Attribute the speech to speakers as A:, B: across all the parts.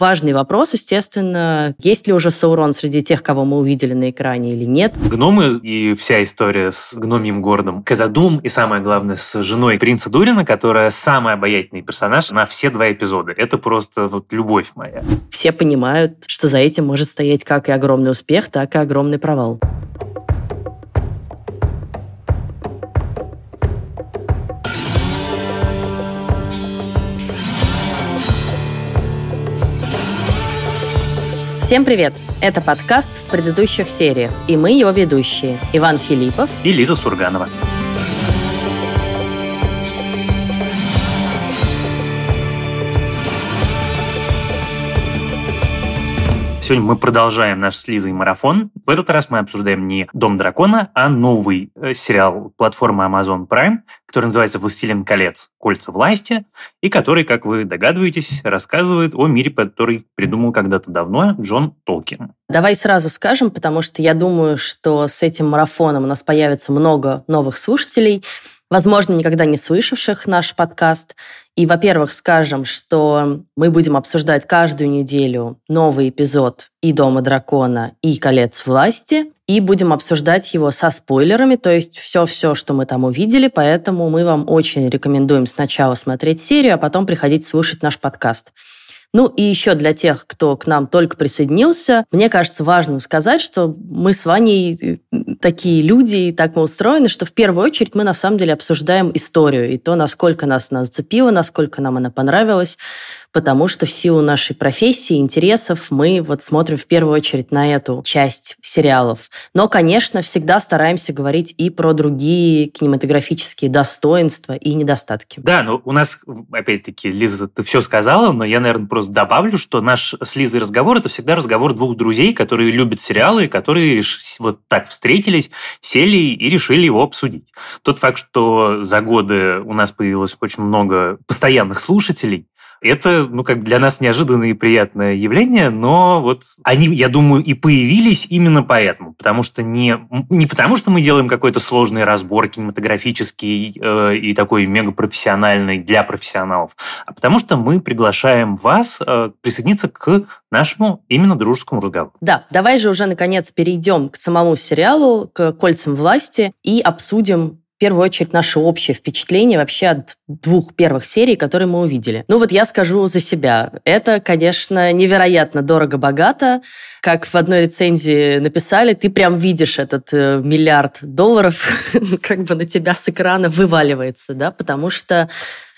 A: Важный вопрос, естественно, есть ли уже Саурон среди тех, кого мы увидели на экране или нет.
B: Гномы и вся история с гномьим городом Казадум и, самое главное, с женой принца Дурина, которая самый обаятельный персонаж на все два эпизода. Это просто вот любовь моя.
A: Все понимают, что за этим может стоять как и огромный успех, так и огромный провал. Всем привет! Это подкаст в предыдущих сериях, и мы его ведущие Иван Филиппов
B: и Лиза Сурганова. Сегодня мы продолжаем наш с Лизой марафон. В этот раз мы обсуждаем не «Дом дракона», а новый э, сериал платформы Amazon Prime, который называется «Властелин колец. Кольца власти», и который, как вы догадываетесь, рассказывает о мире, который придумал когда-то давно Джон Толкин.
A: Давай сразу скажем, потому что я думаю, что с этим марафоном у нас появится много новых слушателей, возможно, никогда не слышавших наш подкаст. И, во-первых, скажем, что мы будем обсуждать каждую неделю новый эпизод и «Дома дракона», и «Колец власти», и будем обсуждать его со спойлерами, то есть все-все, что мы там увидели, поэтому мы вам очень рекомендуем сначала смотреть серию, а потом приходить слушать наш подкаст. Ну и еще для тех, кто к нам только присоединился, мне кажется важным сказать, что мы с Ваней э, такие люди, и так мы устроены, что в первую очередь мы на самом деле обсуждаем историю и то, насколько нас она зацепила, насколько нам она понравилась потому что в силу нашей профессии, интересов мы вот смотрим в первую очередь на эту часть сериалов. Но, конечно, всегда стараемся говорить и про другие кинематографические достоинства и недостатки.
B: Да, но у нас, опять-таки, Лиза, ты все сказала, но я, наверное, просто добавлю, что наш с Лизой разговор – это всегда разговор двух друзей, которые любят сериалы, которые вот так встретились, сели и решили его обсудить. Тот факт, что за годы у нас появилось очень много постоянных слушателей, это, ну, как для нас неожиданное и приятное явление, но вот они, я думаю, и появились именно поэтому. Потому что не, не потому, что мы делаем какой-то сложный разбор кинематографический э, и такой мегапрофессиональный для профессионалов, а потому что мы приглашаем вас э, присоединиться к нашему именно дружескому разговору.
A: Да, давай же уже, наконец, перейдем к самому сериалу, к «Кольцам власти» и обсудим первую очередь наше общее впечатление вообще от двух первых серий, которые мы увидели. Ну вот я скажу за себя. Это, конечно, невероятно дорого-богато. Как в одной рецензии написали, ты прям видишь этот э, миллиард долларов, как бы на тебя с экрана вываливается, да, потому что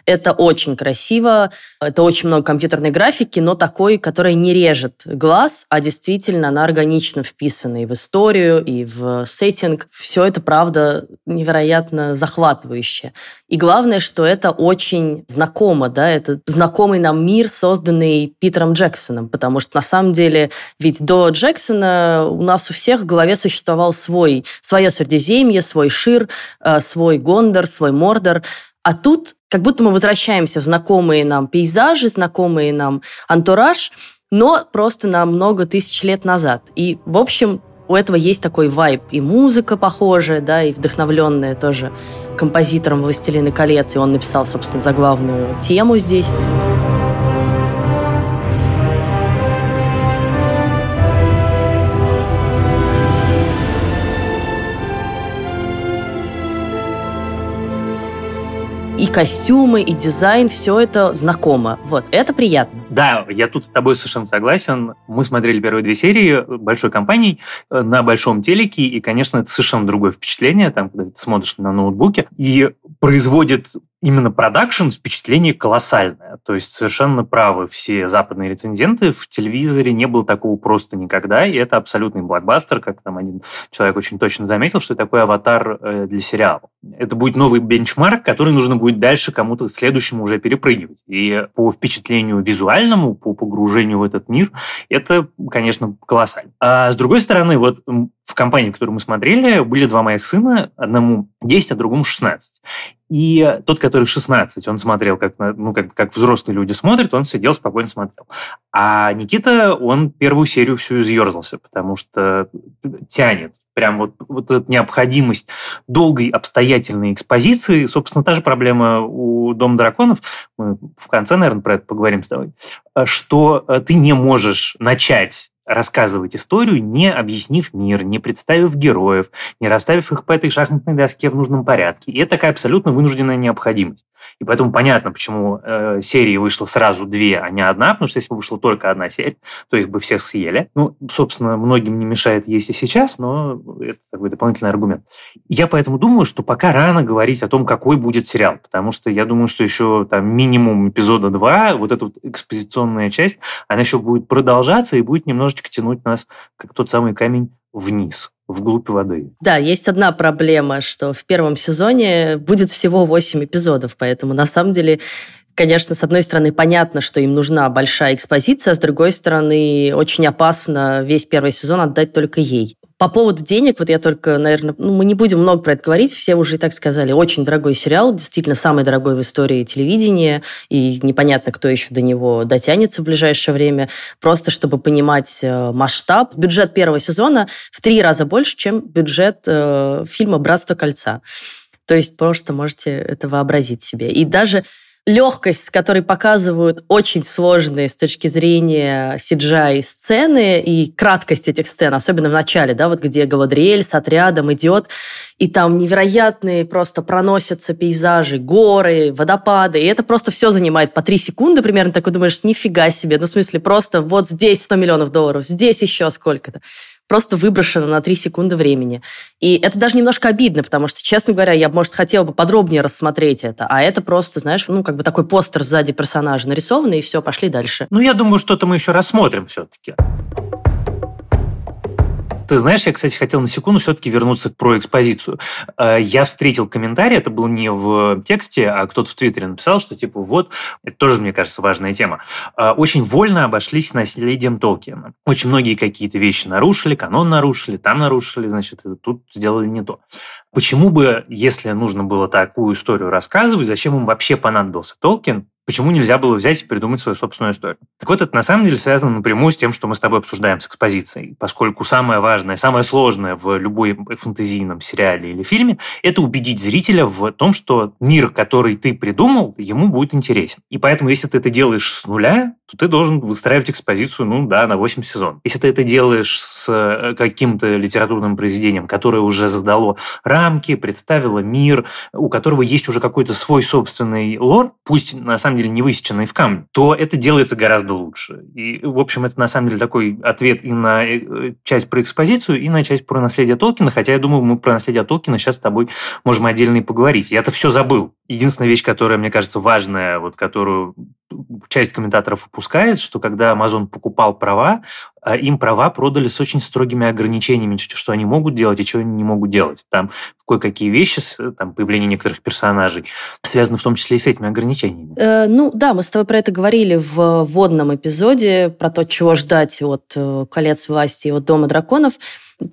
A: это очень красиво, это очень много компьютерной графики, но такой, которая не режет глаз, а действительно она органично вписана и в историю, и в сеттинг. Все это, правда, невероятно захватывающе. И главное, что это очень знакомо, да, это знакомый нам мир, созданный Питером Джексоном, потому что на самом деле ведь до Джексона у нас у всех в голове существовал свой, свое Средиземье, свой Шир, э, свой Гондор, свой Мордор, а тут как будто мы возвращаемся в знакомые нам пейзажи, знакомые нам антураж, но просто на много тысяч лет назад. И, в общем, у этого есть такой вайб. И музыка похожая, да, и вдохновленная тоже композитором «Властелина колец», и он написал, собственно, заглавную тему здесь. И костюмы, и дизайн, все это знакомо. Вот, это приятно.
B: Да, я тут с тобой совершенно согласен. Мы смотрели первые две серии большой компании э, на большом телеке, и, конечно, это совершенно другое впечатление, там, когда ты смотришь на ноутбуке, и производит именно продакшн впечатление колоссальное. То есть совершенно правы все западные рецензенты. В телевизоре не было такого просто никогда, и это абсолютный блокбастер, как там один человек очень точно заметил, что такой аватар э, для сериала. Это будет новый бенчмарк, который нужно будет дальше кому-то следующему уже перепрыгивать. И по впечатлению визуальному, по погружению в этот мир, это, конечно, колоссально. А с другой стороны, вот в компании, в которой мы смотрели, были два моих сына, одному 10, а другому 16. И тот, который 16, он смотрел, как, ну, как, как взрослые люди смотрят, он сидел спокойно смотрел. А Никита, он первую серию всю изъерзался, потому что тянет. Прям вот, вот эта необходимость долгой обстоятельной экспозиции. Собственно, та же проблема у Дома драконов. Мы в конце, наверное, про это поговорим с тобой. Что ты не можешь начать рассказывать историю, не объяснив мир, не представив героев, не расставив их по этой шахматной доске в нужном порядке. И это такая абсолютно вынужденная необходимость. И поэтому понятно, почему э, серии вышло сразу две, а не одна, потому что если бы вышла только одна серия, то их бы всех съели. Ну, собственно, многим не мешает есть и сейчас, но это такой дополнительный аргумент. Я поэтому думаю, что пока рано говорить о том, какой будет сериал, потому что я думаю, что еще там минимум эпизода два, вот эта вот экспозиционная часть, она еще будет продолжаться и будет немножечко тянуть нас, как тот самый камень, вниз вглубь воды.
A: Да, есть одна проблема, что в первом сезоне будет всего 8 эпизодов, поэтому на самом деле Конечно, с одной стороны, понятно, что им нужна большая экспозиция, а с другой стороны, очень опасно весь первый сезон отдать только ей. По поводу денег, вот я только, наверное, ну, мы не будем много про это говорить, все уже и так сказали. Очень дорогой сериал, действительно самый дорогой в истории телевидения, и непонятно, кто еще до него дотянется в ближайшее время. Просто чтобы понимать э, масштаб, бюджет первого сезона в три раза больше, чем бюджет э, фильма «Братство кольца». То есть просто можете это вообразить себе. И даже легкость, с которой показывают очень сложные с точки зрения CGI сцены и краткость этих сцен, особенно в начале, да, вот где Галадриэль с отрядом идет, и там невероятные просто проносятся пейзажи, горы, водопады, и это просто все занимает по три секунды примерно, такой думаешь, нифига себе, ну, в смысле, просто вот здесь 100 миллионов долларов, здесь еще сколько-то просто выброшено на 3 секунды времени. И это даже немножко обидно, потому что, честно говоря, я, может, хотела бы подробнее рассмотреть это, а это просто, знаешь, ну, как бы такой постер сзади персонажа нарисованный, и все, пошли дальше.
B: Ну, я думаю, что-то мы еще рассмотрим все-таки. Ты знаешь, я, кстати, хотел на секунду все-таки вернуться про экспозицию. Э, я встретил комментарий, это был не в тексте, а кто-то в Твиттере написал, что типа вот, это тоже, мне кажется, важная тема. Э, очень вольно обошлись наследием Толкина. Очень многие какие-то вещи нарушили, канон нарушили, там нарушили, значит, тут сделали не то. Почему бы, если нужно было такую историю рассказывать, зачем им вообще понадобился Толкин? Почему нельзя было взять и придумать свою собственную историю. Так вот, это на самом деле связано напрямую с тем, что мы с тобой обсуждаем с экспозицией, поскольку самое важное, самое сложное в любой фэнтезийном сериале или фильме – это убедить зрителя в том, что мир, который ты придумал, ему будет интересен. И поэтому, если ты это делаешь с нуля, то ты должен выстраивать экспозицию, ну да, на 8 сезонов. Если ты это делаешь с э, каким-то литературным произведением, которое уже задало рамки, представило мир, у которого есть уже какой-то свой собственный лор, пусть на самом деле не высеченный в камне, то это делается гораздо лучше. И, в общем, это на самом деле такой ответ и на э, часть про экспозицию, и на часть про наследие Толкина, хотя я думаю, мы про наследие Толкина сейчас с тобой можем отдельно и поговорить. Я это все забыл. Единственная вещь, которая, мне кажется, важная, вот которую часть комментаторов упускает, что когда Amazon покупал права, а им права продали с очень строгими ограничениями, что они могут делать и что они не могут делать. Там кое-какие вещи, там появление некоторых персонажей, связаны в том числе и с этими ограничениями.
A: Э, ну да, мы с тобой про это говорили в вводном эпизоде, про то, чего ждать от э, «Колец власти» и от «Дома драконов».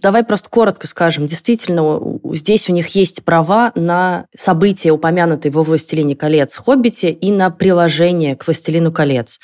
A: Давай просто коротко скажем. Действительно, здесь у них есть права на события, упомянутые во «Властелине колец» «Хоббите» и на приложение к «Властелину колец».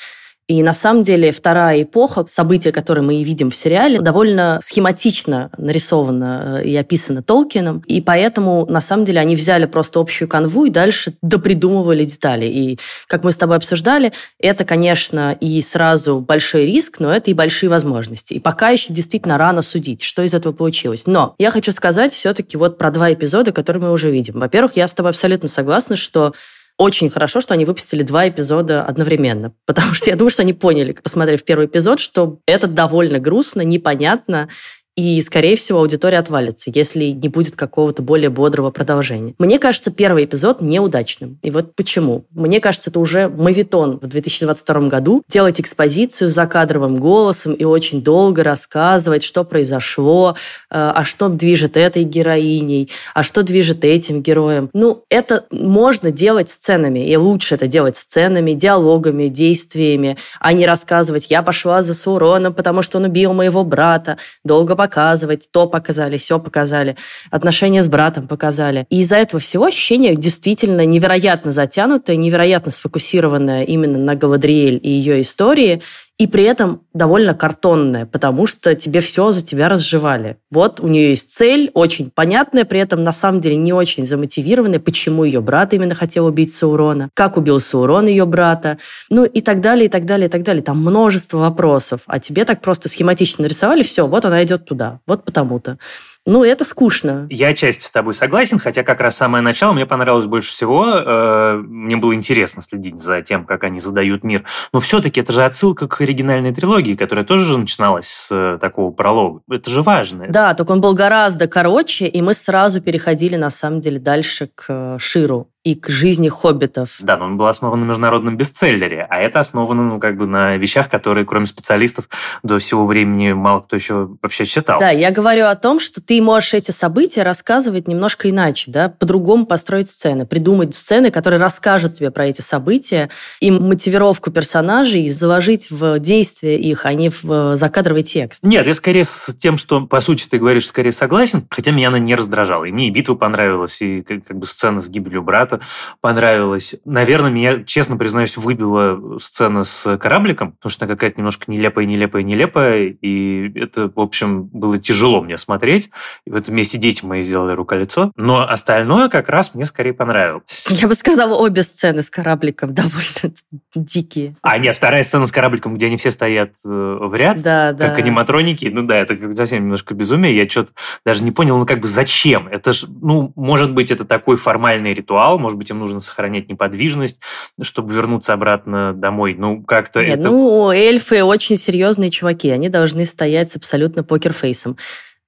A: И на самом деле вторая эпоха, события, которые мы и видим в сериале, довольно схематично нарисована э, и описана Толкином. И поэтому, на самом деле, они взяли просто общую канву и дальше допридумывали детали. И, как мы с тобой обсуждали, это, конечно, и сразу большой риск, но это и большие возможности. И пока еще действительно рано судить, что из этого получилось. Но я хочу сказать все-таки вот про два эпизода, которые мы уже видим. Во-первых, я с тобой абсолютно согласна, что очень хорошо, что они выпустили два эпизода одновременно, потому что я думаю, что они поняли, посмотрев первый эпизод, что это довольно грустно, непонятно, и, скорее всего, аудитория отвалится, если не будет какого-то более бодрого продолжения. Мне кажется, первый эпизод неудачным. И вот почему. Мне кажется, это уже мавитон в 2022 году. Делать экспозицию с закадровым голосом и очень долго рассказывать, что произошло, э, а что движет этой героиней, а что движет этим героем. Ну, это можно делать сценами, и лучше это делать сценами, диалогами, действиями, а не рассказывать «я пошла за Суроном, потому что он убил моего брата», долго показывать, то показали, все показали, отношения с братом показали. И из-за этого всего ощущение действительно невероятно затянутое, невероятно сфокусированное именно на Галадриэль и ее истории, и при этом довольно картонная, потому что тебе все за тебя разжевали. Вот у нее есть цель, очень понятная, при этом на самом деле не очень замотивированная, почему ее брат именно хотел убить Саурона, как убил Саурон ее брата, ну и так далее, и так далее, и так далее. Там множество вопросов, а тебе так просто схематично нарисовали, все, вот она идет туда, вот потому-то. Ну, это скучно.
B: Я отчасти с тобой согласен, хотя как раз самое начало мне понравилось больше всего. Э, мне было интересно следить за тем, как они задают мир. Но все-таки это же отсылка к оригинальной трилогии, которая тоже же начиналась с э, такого пролога. Это же важно.
A: Да, только он был гораздо короче, и мы сразу переходили, на самом деле, дальше к э, Ширу и к жизни хоббитов.
B: Да, но он был основан на международном бестселлере, а это основано, ну, как бы на вещах, которые, кроме специалистов, до всего времени мало кто еще вообще читал.
A: Да, я говорю о том, что ты можешь эти события рассказывать немножко иначе, да, по-другому построить сцены, придумать сцены, которые расскажут тебе про эти события, и мотивировку персонажей заложить в действие их, а не в закадровый текст.
B: Нет, я скорее с тем, что, по сути, ты говоришь, скорее согласен, хотя меня она не раздражала. И мне и битва понравилась, и как бы сцена с гибелью брата что понравилось. Наверное, меня, честно признаюсь, выбила сцена с корабликом, потому что она какая-то немножко нелепая, нелепая, нелепая, и это, в общем, было тяжело мне смотреть. И в этом месте дети мои сделали рука-лицо. Но остальное как раз мне скорее понравилось.
A: Я бы сказала, обе сцены с корабликом довольно дикие.
B: А, нет, вторая сцена с корабликом, где они все стоят э, в ряд,
A: да,
B: как
A: да.
B: аниматроники. Ну да, это совсем немножко безумие. Я что-то даже не понял, ну как бы зачем? Это ж, ну, может быть, это такой формальный ритуал, может быть, им нужно сохранять неподвижность, чтобы вернуться обратно домой. Ну, как-то
A: Нет,
B: это...
A: Ну, эльфы очень серьезные чуваки, они должны стоять с абсолютно покерфейсом.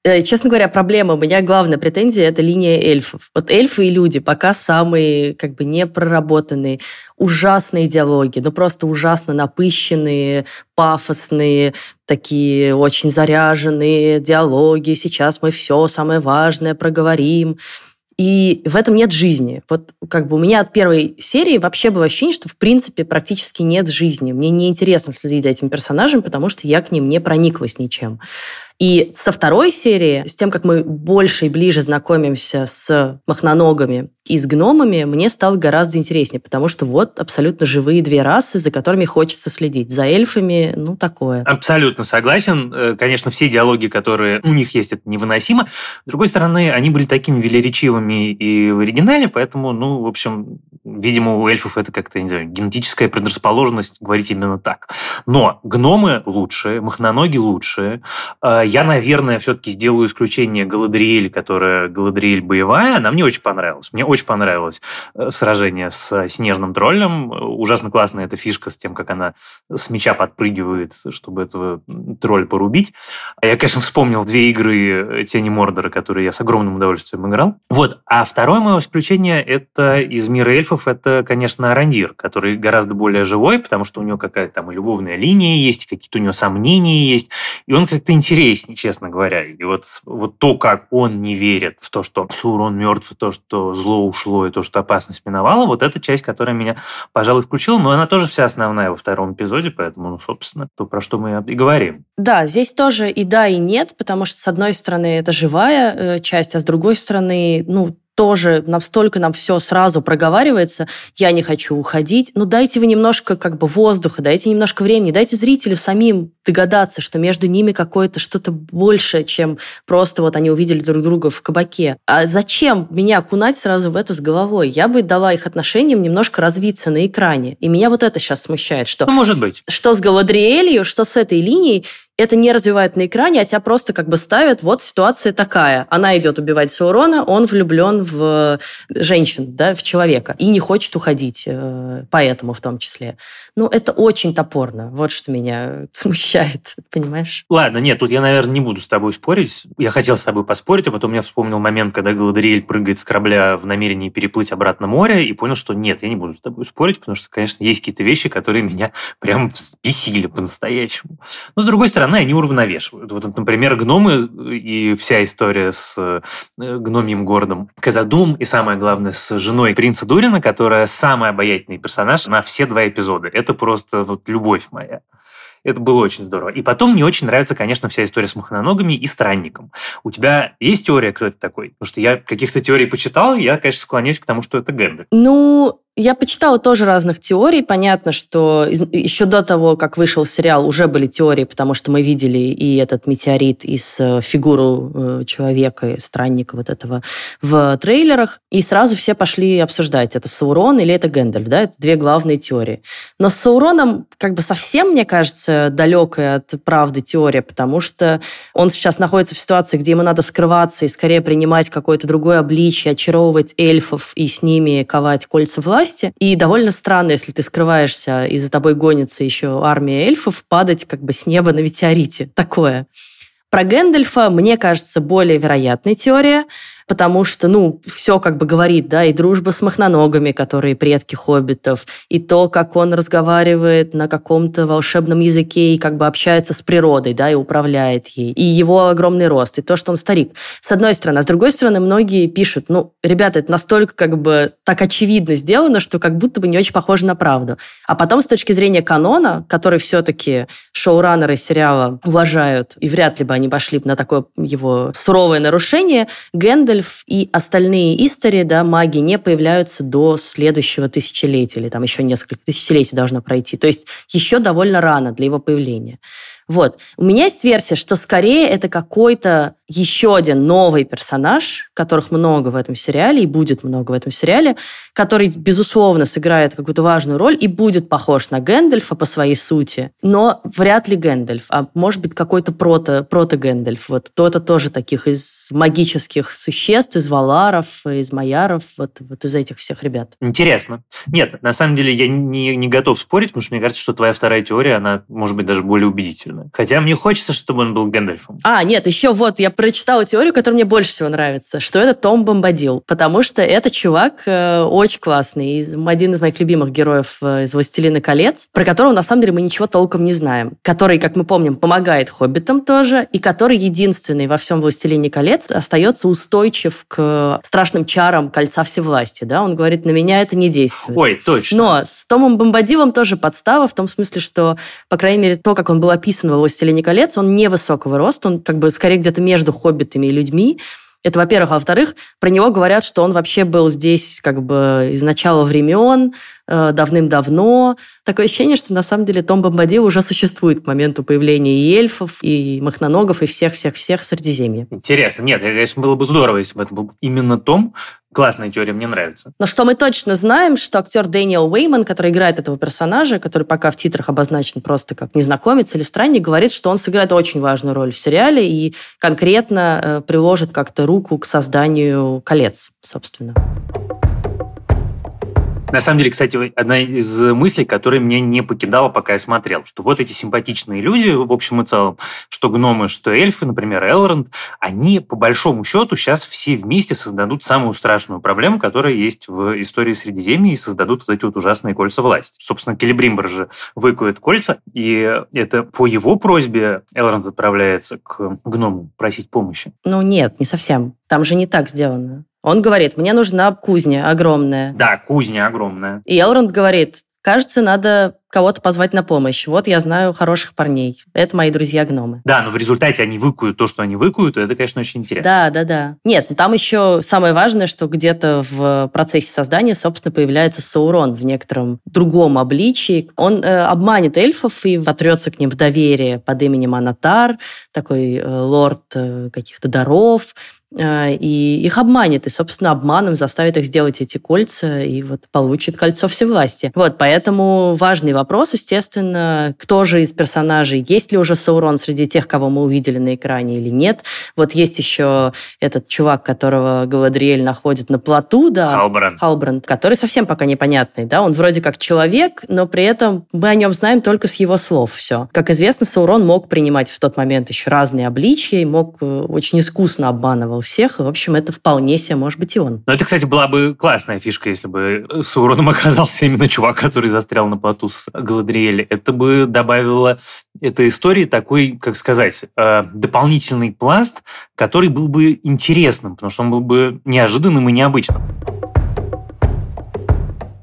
A: Э, честно говоря, проблема, у меня главная претензия – это линия эльфов. Вот эльфы и люди пока самые как бы непроработанные, ужасные диалоги, ну просто ужасно напыщенные, пафосные, такие очень заряженные диалоги. Сейчас мы все самое важное проговорим. И в этом нет жизни. Вот как бы у меня от первой серии вообще было ощущение, что в принципе практически нет жизни. Мне неинтересно следить за этим персонажем, потому что я к ним не прониклась ничем. И со второй серии, с тем, как мы больше и ближе знакомимся с махноногами и с гномами, мне стало гораздо интереснее, потому что вот абсолютно живые две расы, за которыми хочется следить. За эльфами, ну, такое.
B: Абсолютно согласен. Э, конечно, все диалоги, которые у них есть, это невыносимо. С другой стороны, они были такими велеречивыми и в оригинале, поэтому, ну, в общем, видимо, у эльфов это как-то, не знаю, генетическая предрасположенность говорить именно так. Но гномы лучшие, махноноги лучшие, э, я, наверное, все-таки сделаю исключение Галадриэль, которая Галадриэль боевая. Она мне очень понравилась. Мне очень понравилось э, сражение с снежным троллем. Ужасно классная эта фишка с тем, как она с меча подпрыгивает, чтобы этого тролля порубить. А я, конечно, вспомнил две игры Тени Мордора, которые я с огромным удовольствием играл. Вот. А второе мое исключение – это из мира эльфов, это, конечно, Арандир, который гораздо более живой, потому что у него какая-то там любовная линия есть, какие-то у него сомнения есть, и он как-то интереснее честно говоря. И вот, вот то, как он не верит в то, что Сурон мертв, то, что зло ушло, и то, что опасность миновала, вот эта часть, которая меня, пожалуй, включила, но она тоже вся основная во втором эпизоде, поэтому, ну, собственно, то, про что мы и говорим.
A: Да, здесь тоже и да, и нет, потому что, с одной стороны, это живая э, часть, а с другой стороны, ну, тоже настолько нам все сразу проговаривается, я не хочу уходить. Ну, дайте вы немножко как бы воздуха, дайте немножко времени, дайте зрителю самим догадаться, что между ними какое-то что-то большее, чем просто вот они увидели друг друга в кабаке. А зачем меня окунать сразу в это с головой? Я бы дала их отношениям немножко развиться на экране. И меня вот это сейчас смущает, что...
B: Ну, может быть.
A: Что с Галадриэлью, что с этой линией, это не развивает на экране, а тебя просто как бы ставят, вот ситуация такая. Она идет убивать Саурона, он влюблен в женщину, да, в человека, и не хочет уходить, э, поэтому в том числе. Ну, это очень топорно. Вот что меня смущает, понимаешь?
B: Ладно, нет, тут я, наверное, не буду с тобой спорить. Я хотел с тобой поспорить, а потом я вспомнил момент, когда Галадриэль прыгает с корабля в намерении переплыть обратно море, и понял, что нет, я не буду с тобой спорить, потому что, конечно, есть какие-то вещи, которые меня прям взбесили по-настоящему. Но, с другой стороны, стороны, они уравновешивают. Вот, например, гномы и вся история с э, гномьим городом Казадум, и самое главное, с женой принца Дурина, которая самый обаятельный персонаж на все два эпизода. Это просто вот любовь моя. Это было очень здорово. И потом мне очень нравится, конечно, вся история с махноногами и странником. У тебя есть теория, кто это такой? Потому что я каких-то теорий почитал, я, конечно, склоняюсь к тому, что это Гэндальф.
A: Ну, я почитала тоже разных теорий. Понятно, что еще до того, как вышел сериал, уже были теории, потому что мы видели и этот метеорит, и с э, фигуру э, человека, странника вот этого в трейлерах. И сразу все пошли обсуждать, это Саурон или это Гэндальф. Да? Это две главные теории. Но с Сауроном как бы совсем, мне кажется, далекая от правды теория, потому что он сейчас находится в ситуации, где ему надо скрываться и скорее принимать какое-то другое обличие, очаровывать эльфов и с ними ковать кольца власти, власти. И довольно странно, если ты скрываешься, и за тобой гонится еще армия эльфов, падать как бы с неба на метеорите. Такое. Про Гэндальфа, мне кажется, более вероятная теория – потому что, ну, все как бы говорит, да, и дружба с махноногами, которые предки хоббитов, и то, как он разговаривает на каком-то волшебном языке и как бы общается с природой, да, и управляет ей, и его огромный рост, и то, что он старик. С одной стороны. А с другой стороны, многие пишут, ну, ребята, это настолько как бы так очевидно сделано, что как будто бы не очень похоже на правду. А потом с точки зрения канона, который все-таки шоураннеры сериала уважают, и вряд ли бы они пошли на такое его суровое нарушение, Гэндальф Гэндальф и остальные истории, да, маги, не появляются до следующего тысячелетия, или там еще несколько тысячелетий должно пройти. То есть еще довольно рано для его появления. Вот. У меня есть версия, что скорее это какой-то еще один новый персонаж, которых много в этом сериале, и будет много в этом сериале, который, безусловно, сыграет какую-то важную роль и будет похож на Гэндальфа по своей сути, но вряд ли Гэндальф, а может быть какой-то прото, прото-Гэндальф. Вот кто-то тоже таких из магических существ, из Валаров, из Майаров, вот, вот из этих всех ребят.
B: Интересно. Нет, на самом деле я не, не готов спорить, потому что мне кажется, что твоя вторая теория, она может быть даже более убедительна. Хотя мне хочется, чтобы он был Гэндальфом.
A: А, нет, еще вот я прочитала теорию, которая мне больше всего нравится, что это Том Бомбадил, потому что это чувак э, очень классный, один из моих любимых героев э, из «Властелина колец», про которого, на самом деле, мы ничего толком не знаем, который, как мы помним, помогает хоббитам тоже, и который единственный во всем «Властелине колец» остается устойчив к страшным чарам кольца всевластия. Да? Он говорит, на меня это не действует.
B: Ой, точно.
A: Но с Томом Бомбадилом тоже подстава, в том смысле, что, по крайней мере, то, как он был описан во «Властелине колец», он невысокого роста, он как бы скорее где-то между хоббитами хоббитами и людьми. Это, во-первых. А во-вторых, про него говорят, что он вообще был здесь как бы из начала времен, э, давным-давно. Такое ощущение, что на самом деле Том Бомбадил уже существует к моменту появления и эльфов, и махноногов, и всех-всех-всех Средиземья.
B: Интересно. Нет, конечно, было бы здорово, если бы это был именно Том, Классная теория, мне нравится.
A: Но что мы точно знаем, что актер Дэниел Уэйман, который играет этого персонажа, который пока в титрах обозначен просто как незнакомец или странник, говорит, что он сыграет очень важную роль в сериале и конкретно э, приложит как-то руку к созданию колец, собственно.
B: На самом деле, кстати, одна из мыслей, которая меня не покидала, пока я смотрел, что вот эти симпатичные люди, в общем и целом, что гномы, что эльфы, например, Элронд, они, по большому счету, сейчас все вместе создадут самую страшную проблему, которая есть в истории Средиземья, и создадут вот эти вот ужасные кольца власти. Собственно, Келебримбер же выкует кольца, и это по его просьбе Элронд отправляется к гному просить помощи.
A: Ну нет, не совсем. Там же не так сделано. Он говорит, мне нужна кузня огромная.
B: Да, кузня огромная.
A: И Элронд говорит, кажется, надо кого-то позвать на помощь. Вот я знаю хороших парней. Это мои друзья-гномы.
B: Да, но в результате они выкуют то, что они выкуют, и это, конечно, очень интересно.
A: Да, да, да. Нет, ну там еще самое важное, что где-то в процессе создания, собственно, появляется Саурон в некотором другом обличии. Он э, обманет эльфов и вотрется к ним в доверие под именем Анатар, такой э, лорд э, каких-то даров, и их обманет, и, собственно, обманом заставит их сделать эти кольца, и вот получит кольцо всевластия. Вот, поэтому важный вопрос, естественно, кто же из персонажей, есть ли уже Саурон среди тех, кого мы увидели на экране или нет. Вот есть еще этот чувак, которого Галадриэль находит на плоту, да,
B: Халбранд.
A: Халбранд, который совсем пока непонятный, да, он вроде как человек, но при этом мы о нем знаем только с его слов все. Как известно, Саурон мог принимать в тот момент еще разные обличия, и мог э, очень искусно обманывать у всех. В общем, это вполне себе может быть и он.
B: Ну, это, кстати, была бы классная фишка, если бы Сауроном оказался именно чувак, который застрял на плоту с Галадриэль. Это бы добавило этой истории такой, как сказать, э, дополнительный пласт, который был бы интересным, потому что он был бы неожиданным и необычным.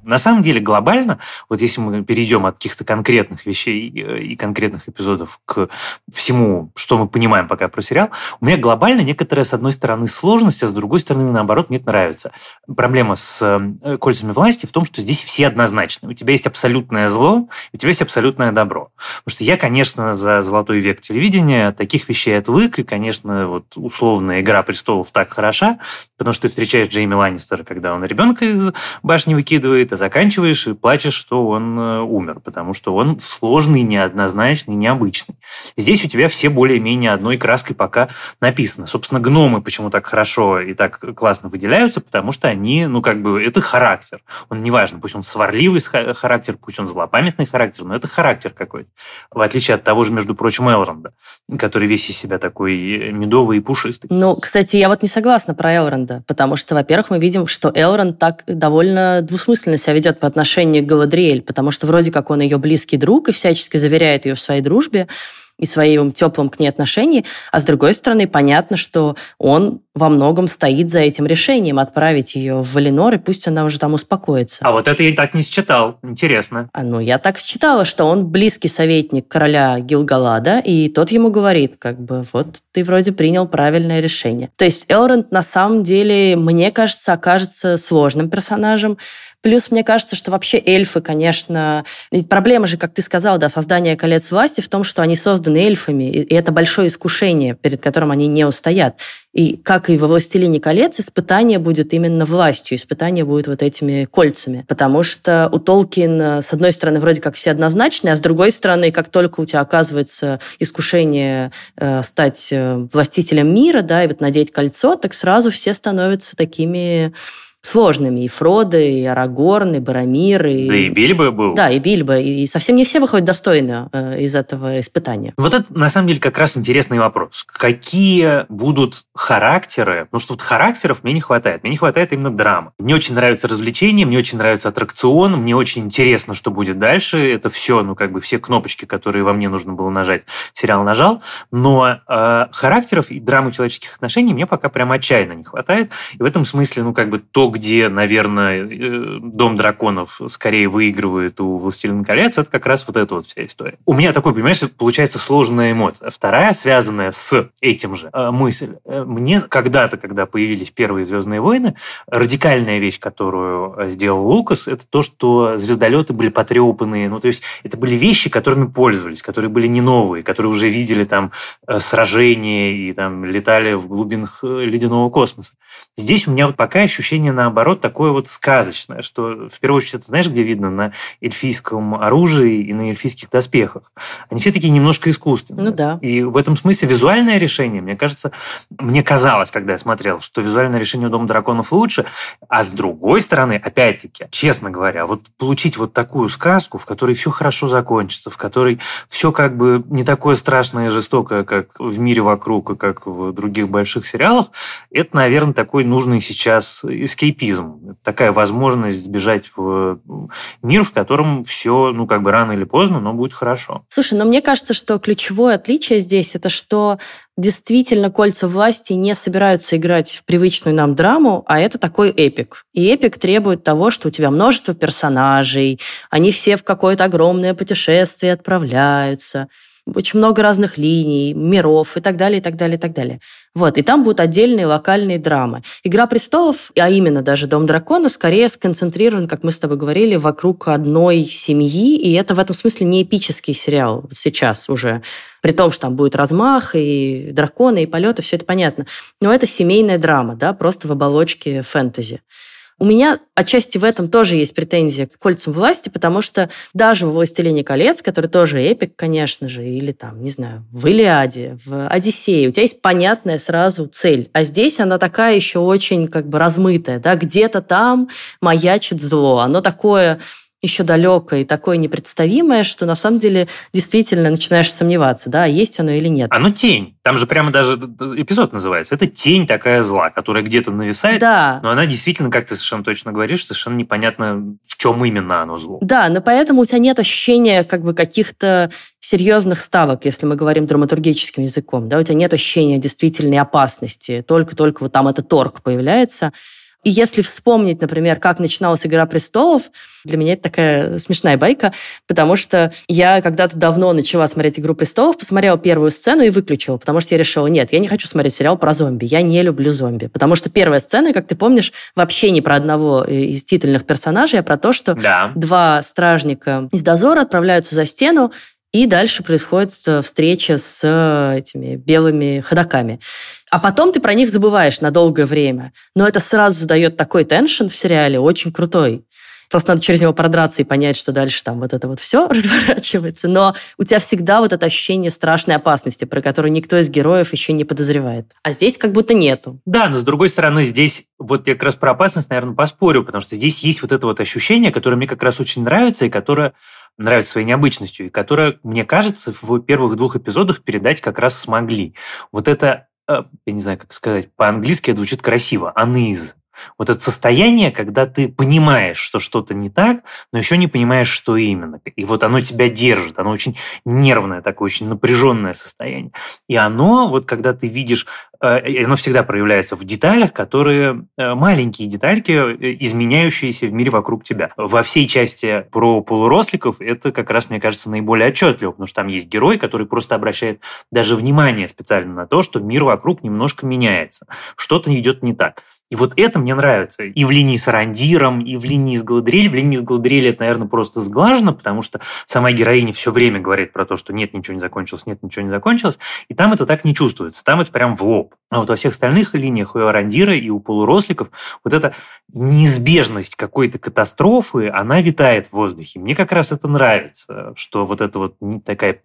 B: На самом деле глобально, вот если мы перейдем от каких-то конкретных вещей э, и конкретных эпизодов к всему, что мы понимаем пока про сериал, у меня глобально некоторая, с одной стороны, сложность, а с другой стороны, наоборот, мне это нравится. Проблема с э, кольцами власти в том, что здесь все однозначны. У тебя есть абсолютное зло, у тебя есть абсолютное добро. Потому что я, конечно, за золотой век телевидения таких вещей отвык, и, конечно, вот условная «Игра престолов» так хороша, потому что ты встречаешь Джейми Ланнистера, когда он ребенка из башни выкидывает, заканчиваешь и плачешь, что он э, умер, потому что он сложный, неоднозначный, необычный. Здесь у тебя все более-менее одной краской пока написано. Собственно, гномы почему так хорошо и так классно выделяются, потому что они, ну, как бы, это характер. Он неважно, пусть он сварливый характер, пусть он злопамятный характер, но это характер какой-то. В отличие от того же, между прочим, Элронда, который весь из себя такой медовый и пушистый.
A: Ну, кстати, я вот не согласна про Элронда, потому что, во-первых, мы видим, что Элронд так довольно двусмысленно себя ведет по отношению к Галадриэль, потому что вроде как он ее близкий друг и всячески заверяет ее в своей дружбе, и своим теплым к ней отношении, а с другой стороны, понятно, что он во многом стоит за этим решением отправить ее в Валенор, и пусть она уже там успокоится.
B: А вот это я так не считал. Интересно.
A: А ну, я так считала, что он близкий советник короля Гилгалада, и тот ему говорит, как бы, вот ты вроде принял правильное решение. То есть Элронд на самом деле, мне кажется, окажется сложным персонажем, Плюс мне кажется, что вообще эльфы, конечно... Ведь проблема же, как ты сказал, да, создание колец власти в том, что они созданы эльфами, и это большое искушение, перед которым они не устоят. И как и во «Властелине колец», испытание будет именно властью, испытание будет вот этими кольцами. Потому что у Толкина, с одной стороны, вроде как все однозначные, а с другой стороны, как только у тебя оказывается искушение э, стать э, властителем мира, да, и вот надеть кольцо, так сразу все становятся такими сложными. И Фродо, и Арагорн, и Барамир. И...
B: Да и Бильбо был.
A: Да, и Бильбо. И совсем не все выходят достойно э, из этого испытания.
B: Вот это, на самом деле, как раз интересный вопрос. Какие будут характеры? Потому что вот характеров мне не хватает. Мне не хватает именно драмы. Мне очень нравится развлечение, мне очень нравится аттракцион, мне очень интересно, что будет дальше. Это все, ну, как бы все кнопочки, которые во мне нужно было нажать, сериал нажал. Но э, характеров и драмы человеческих отношений мне пока прям отчаянно не хватает. И в этом смысле, ну, как бы то, где, наверное, э, Дом драконов скорее выигрывает у Властелина колец, это как раз вот эта вот вся история. У меня такой, понимаешь, получается сложная эмоция. Вторая, связанная с этим же, э, мысль. Э, мне когда-то, когда появились первые «Звездные войны», радикальная вещь, которую сделал Лукас, это то, что звездолеты были потрепанные. Ну, то есть это были вещи, которыми пользовались, которые были не новые, которые уже видели там сражения и там летали в глубинах ледяного космоса. Здесь у меня вот пока ощущение на наоборот, такое вот сказочное, что в первую очередь, это знаешь, где видно? На эльфийском оружии и на эльфийских доспехах. Они все такие немножко искусственные.
A: Ну да.
B: И в этом смысле визуальное решение, мне кажется, мне казалось, когда я смотрел, что визуальное решение у Дома драконов лучше, а с другой стороны, опять-таки, честно говоря, вот получить вот такую сказку, в которой все хорошо закончится, в которой все как бы не такое страшное и жестокое, как в мире вокруг и как в других больших сериалах, это, наверное, такой нужный сейчас эскейпизм. Такая возможность сбежать в мир, в котором все, ну, как бы рано или поздно, но будет хорошо.
A: Слушай, но мне кажется, что ключевое отличие здесь это что действительно кольца власти не собираются играть в привычную нам драму, а это такой эпик. И эпик требует того, что у тебя множество персонажей, они все в какое-то огромное путешествие отправляются очень много разных линий, миров и так далее, и так далее, и так далее. Вот, и там будут отдельные локальные драмы. «Игра престолов», а именно даже «Дом дракона», скорее сконцентрирован, как мы с тобой говорили, вокруг одной семьи, и это в этом смысле не эпический сериал сейчас уже. При том, что там будет размах, и драконы, и полеты, все это понятно. Но это семейная драма, да, просто в оболочке фэнтези. У меня отчасти в этом тоже есть претензия к кольцам власти, потому что даже в «Властелине колец», который тоже эпик, конечно же, или там, не знаю, в «Илиаде», в «Одиссее», у тебя есть понятная сразу цель. А здесь она такая еще очень как бы размытая, да, где-то там маячит зло. Оно такое еще далекое и такое непредставимое, что на самом деле действительно начинаешь сомневаться, да, есть оно или нет.
B: Оно тень. Там же прямо даже эпизод называется. Это тень такая зла, которая где-то нависает,
A: да.
B: но она действительно, как ты совершенно точно говоришь, совершенно непонятно, в чем именно оно зло.
A: Да, но поэтому у тебя нет ощущения как бы каких-то серьезных ставок, если мы говорим драматургическим языком, да, у тебя нет ощущения действительной опасности, только-только вот там этот торг появляется. И если вспомнить, например, как начиналась «Игра престолов», для меня это такая смешная байка, потому что я когда-то давно начала смотреть «Игру престолов», посмотрела первую сцену и выключила, потому что я решила, нет, я не хочу смотреть сериал про зомби, я не люблю зомби. Потому что первая сцена, как ты помнишь, вообще не про одного из титульных персонажей, а про то, что да. два стражника из дозора отправляются за стену, и дальше происходит встреча с э, этими белыми ходаками. А потом ты про них забываешь на долгое время. Но это сразу задает такой теншн в сериале, очень крутой. Просто надо через него продраться и понять, что дальше там вот это вот все разворачивается. Но у тебя всегда вот это ощущение страшной опасности, про которую никто из героев еще не подозревает. А здесь как будто нету.
B: Да, но с другой стороны, здесь вот я как раз про опасность, наверное, поспорю, потому что здесь есть вот это вот ощущение, которое мне как раз очень нравится и которое нравится своей необычностью, и которая, мне кажется, в первых двух эпизодах передать как раз смогли. Вот это, я не знаю, как сказать, по-английски это звучит красиво, unease. Вот это состояние, когда ты понимаешь, что что-то не так, но еще не понимаешь, что именно. И вот оно тебя держит, оно очень нервное такое, очень напряженное состояние. И оно, вот когда ты видишь, э, оно всегда проявляется в деталях, которые э, маленькие детальки, э, изменяющиеся в мире вокруг тебя. Во всей части про полуросликов это как раз, мне кажется, наиболее отчетливо, потому что там есть герой, который просто обращает даже внимание специально на то, что мир вокруг немножко меняется, что-то идет не так. И вот это мне нравится. И в линии с Арандиром, и в линии с Галадриэль. В линии с Галадриэль это, наверное, просто сглажено, потому что сама героиня все время говорит про то, что нет, ничего не закончилось, нет, ничего не закончилось. И там это так не чувствуется. Там это прям в лоб. А вот во всех остальных линиях у Арандира и у полуросликов вот эта неизбежность какой-то катастрофы, она витает в воздухе. Мне как раз это нравится, что вот это вот такая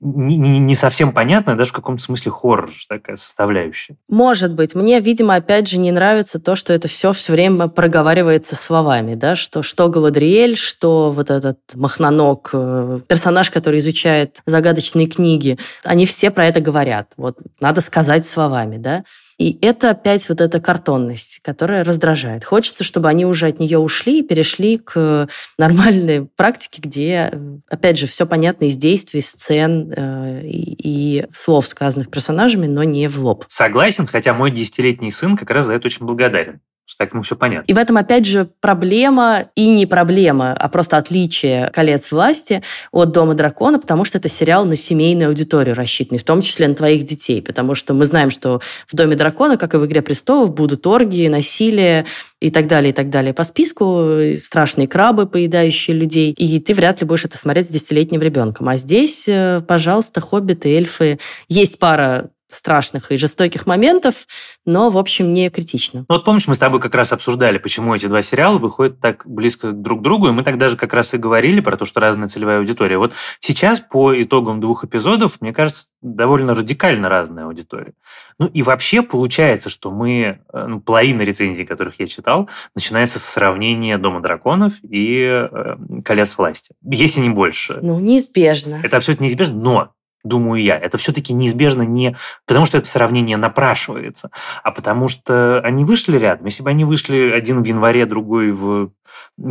B: не, не совсем понятная, даже в каком-то смысле хоррор такая составляющая.
A: Может быть. Мне, видимо, опять же не нравится то, что это все все время проговаривается словами, да, что что Галадриэль, что вот этот Махноног, э, персонаж, который изучает загадочные книги, они все про это говорят. Вот надо сказать словами, да. И это опять вот эта картонность, которая раздражает. Хочется, чтобы они уже от нее ушли и перешли к нормальной практике, где, опять же, все понятно из действий, сцен э, и, и слов, сказанных персонажами, но не в лоб.
B: Согласен, хотя мой десятилетний сын как раз за это очень благодарен что так ему все понятно.
A: И в этом, опять же, проблема и не проблема, а просто отличие «Колец власти» от «Дома дракона», потому что это сериал на семейную аудиторию рассчитанный, в том числе на твоих детей, потому что мы знаем, что в «Доме дракона», как и в «Игре престолов», будут оргии, насилие и так далее, и так далее по списку, страшные крабы, поедающие людей, и ты вряд ли будешь это смотреть с десятилетним ребенком. А здесь, э, пожалуйста, хоббиты, эльфы. Есть пара страшных и жестоких моментов, но, в общем, не критично.
B: Ну, вот помнишь, мы с тобой как раз обсуждали, почему эти два сериала выходят так близко друг к другу, и мы тогда же как раз и говорили про то, что разная целевая аудитория. Вот сейчас по итогам двух эпизодов, мне кажется, довольно радикально разная аудитория. Ну и вообще получается, что мы, э, ну, половина рецензий, которых я читал, начинается с сравнения «Дома драконов» и э, «Колец власти». Если не больше.
A: Ну, неизбежно.
B: Это абсолютно неизбежно, но думаю я. Это все-таки неизбежно не потому, что это сравнение напрашивается, а потому что они вышли рядом. Если бы они вышли один в январе, другой в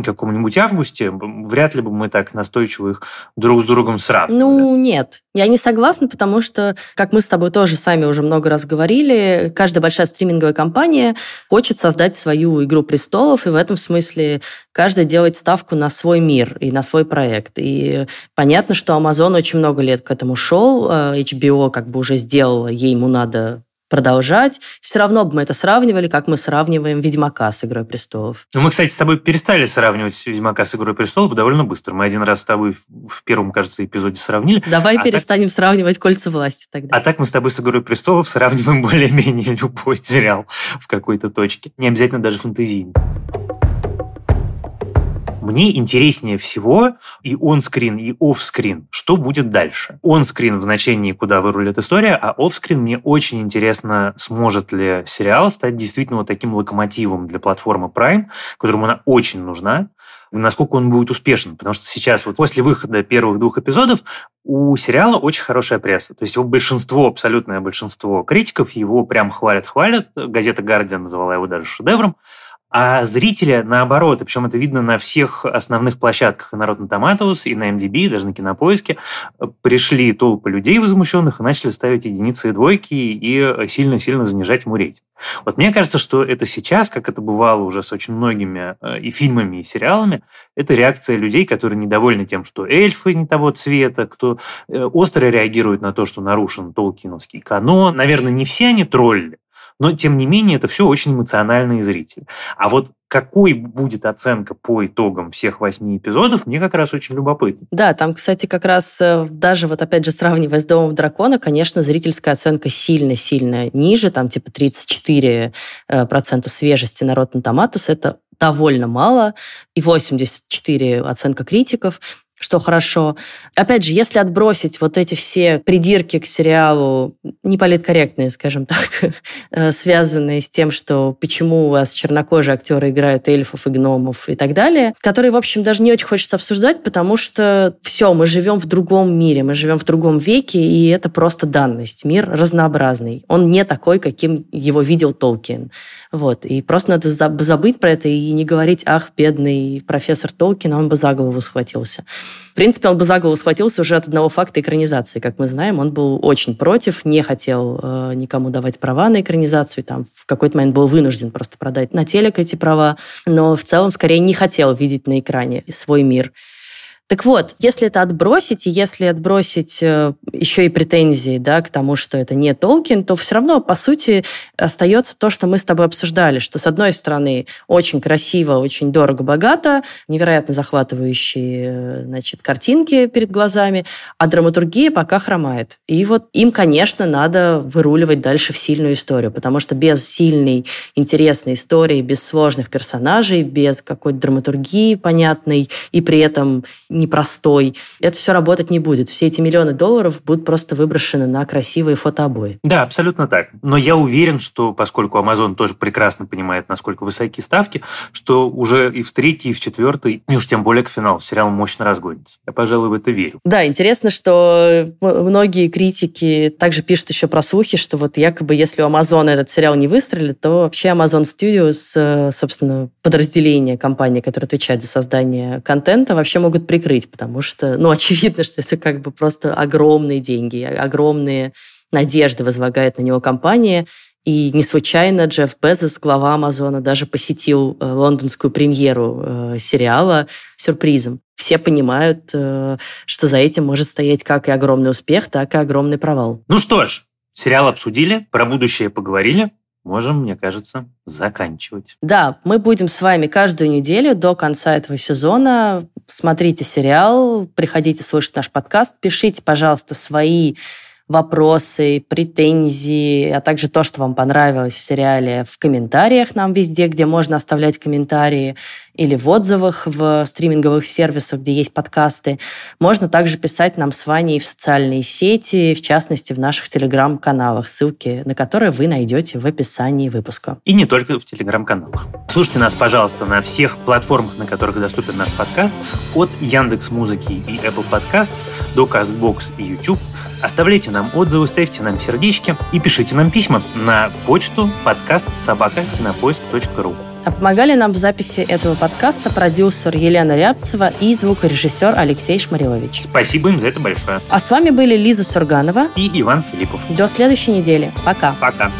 B: каком-нибудь августе, вряд ли бы мы так настойчиво их друг с другом сравнивали.
A: Ну, нет. Я не согласна, потому что, как мы с тобой тоже сами уже много раз говорили, каждая большая стриминговая компания хочет создать свою «Игру престолов», и в этом смысле каждая делает ставку на свой мир и на свой проект. И понятно, что Amazon очень много лет к этому шел, HBO как бы уже сделала, ей ему надо продолжать. Все равно бы мы это сравнивали, как мы сравниваем «Ведьмака» с «Игрой престолов».
B: Ну, мы, кстати, с тобой перестали сравнивать «Ведьмака» с «Игрой престолов» довольно быстро. Мы один раз с тобой в первом, кажется, эпизоде сравнили.
A: Давай а перестанем так... сравнивать «Кольца власти» тогда.
B: А так мы с тобой с «Игрой престолов» сравниваем более-менее любой сериал в какой-то точке. Не обязательно даже фэнтезийный. Мне интереснее всего и он-скрин, и оф-скрин. Что будет дальше? Он-скрин в значении, куда вырулит история, а оф-скрин мне очень интересно, сможет ли сериал стать действительно вот таким локомотивом для платформы Prime, которому она очень нужна, насколько он будет успешен. Потому что сейчас, вот после выхода первых двух эпизодов, у сериала очень хорошая пресса. То есть его большинство, абсолютное большинство критиков его прям хвалят-хвалят. Газета «Гардиан» называла его даже шедевром. А зрители, наоборот, и причем это видно на всех основных площадках, и на Rotten Tomatoes, и на MDB, даже на Кинопоиске, пришли толпы людей возмущенных и начали ставить единицы и двойки и сильно-сильно занижать ему рейтинг. Вот мне кажется, что это сейчас, как это бывало уже с очень многими э, и фильмами, и сериалами, это реакция людей, которые недовольны тем, что эльфы не того цвета, кто э, остро реагирует на то, что нарушен толкиновский канон. Наверное, не все они тролли, но, тем не менее, это все очень эмоциональные зрители. А вот какой будет оценка по итогам всех восьми эпизодов, мне как раз очень любопытно.
A: Да, там, кстати, как раз э, даже вот опять же сравнивая с «Домом дракона», конечно, зрительская оценка сильно-сильно ниже, там типа 34% э, свежести на Tomatoes, это довольно мало, и 84 оценка критиков что хорошо. Опять же, если отбросить вот эти все придирки к сериалу, неполиткорректные, скажем так, э, связанные с тем, что почему у вас чернокожие актеры играют эльфов и гномов и так далее, которые, в общем, даже не очень хочется обсуждать, потому что все, мы живем в другом мире, мы живем в другом веке, и это просто данность. Мир разнообразный. Он не такой, каким его видел Толкин. Вот. И просто надо забыть про это и не говорить, ах, бедный профессор Толкин, он бы за голову схватился. В принципе, он бы за голову схватился уже от одного факта экранизации. Как мы знаем, он был очень против, не хотел э, никому давать права на экранизацию, там в какой-то момент был вынужден просто продать на телек эти права, но в целом скорее не хотел видеть на экране свой мир. Так вот, если это отбросить, и если отбросить э, еще и претензии да, к тому, что это не Толкин, то все равно, по сути, остается то, что мы с тобой обсуждали, что, с одной стороны, очень красиво, очень дорого-богато, невероятно захватывающие э, значит, картинки перед глазами, а драматургия пока хромает. И вот им, конечно, надо выруливать дальше в сильную историю, потому что без сильной, интересной истории, без сложных персонажей, без какой-то драматургии понятной, и при этом непростой. Это все работать не будет. Все эти миллионы долларов будут просто выброшены на красивые фотообои.
B: Да, абсолютно так. Но я уверен, что поскольку Amazon тоже прекрасно понимает, насколько высоки ставки, что уже и в третий, и в четвертый, и уж тем более к финалу сериал мощно разгонится. Я, пожалуй, в это верю.
A: Да, интересно, что многие критики также пишут еще про слухи, что вот якобы если у Amazon этот сериал не выстрелит, то вообще Amazon Studios, э, собственно, подразделение компании, которая отвечает за создание контента, вообще могут прикрыть закрыть, потому что, ну, очевидно, что это как бы просто огромные деньги, огромные надежды возлагает на него компания. И не случайно Джефф Безос, глава Амазона, даже посетил э, лондонскую премьеру э, сериала сюрпризом. Все понимают, э, что за этим может стоять как и огромный успех, так и огромный провал.
B: Ну что ж, сериал обсудили, про будущее поговорили можем, мне кажется, заканчивать.
A: Да, мы будем с вами каждую неделю до конца этого сезона. Смотрите сериал, приходите слушать наш подкаст, пишите, пожалуйста, свои вопросы, претензии, а также то, что вам понравилось в сериале в комментариях нам везде, где можно оставлять комментарии или в отзывах в стриминговых сервисах, где есть подкасты. Можно также писать нам с Ваней в социальные сети, в частности, в наших телеграм-каналах, ссылки на которые вы найдете в описании выпуска.
B: И не только в телеграм-каналах. Слушайте нас, пожалуйста, на всех платформах, на которых доступен наш подкаст, от Яндекс Музыки и Apple Podcast до Castbox и YouTube. Оставляйте нам отзывы, ставьте нам сердечки и пишите нам письма на почту подкаст собака кинопоиск.ру.
A: А помогали нам в записи этого подкаста продюсер Елена Рябцева и звукорежиссер Алексей Шмарилович.
B: Спасибо им за это большое.
A: А с вами были Лиза Сурганова
B: и Иван Филиппов.
A: До следующей недели. Пока.
B: Пока.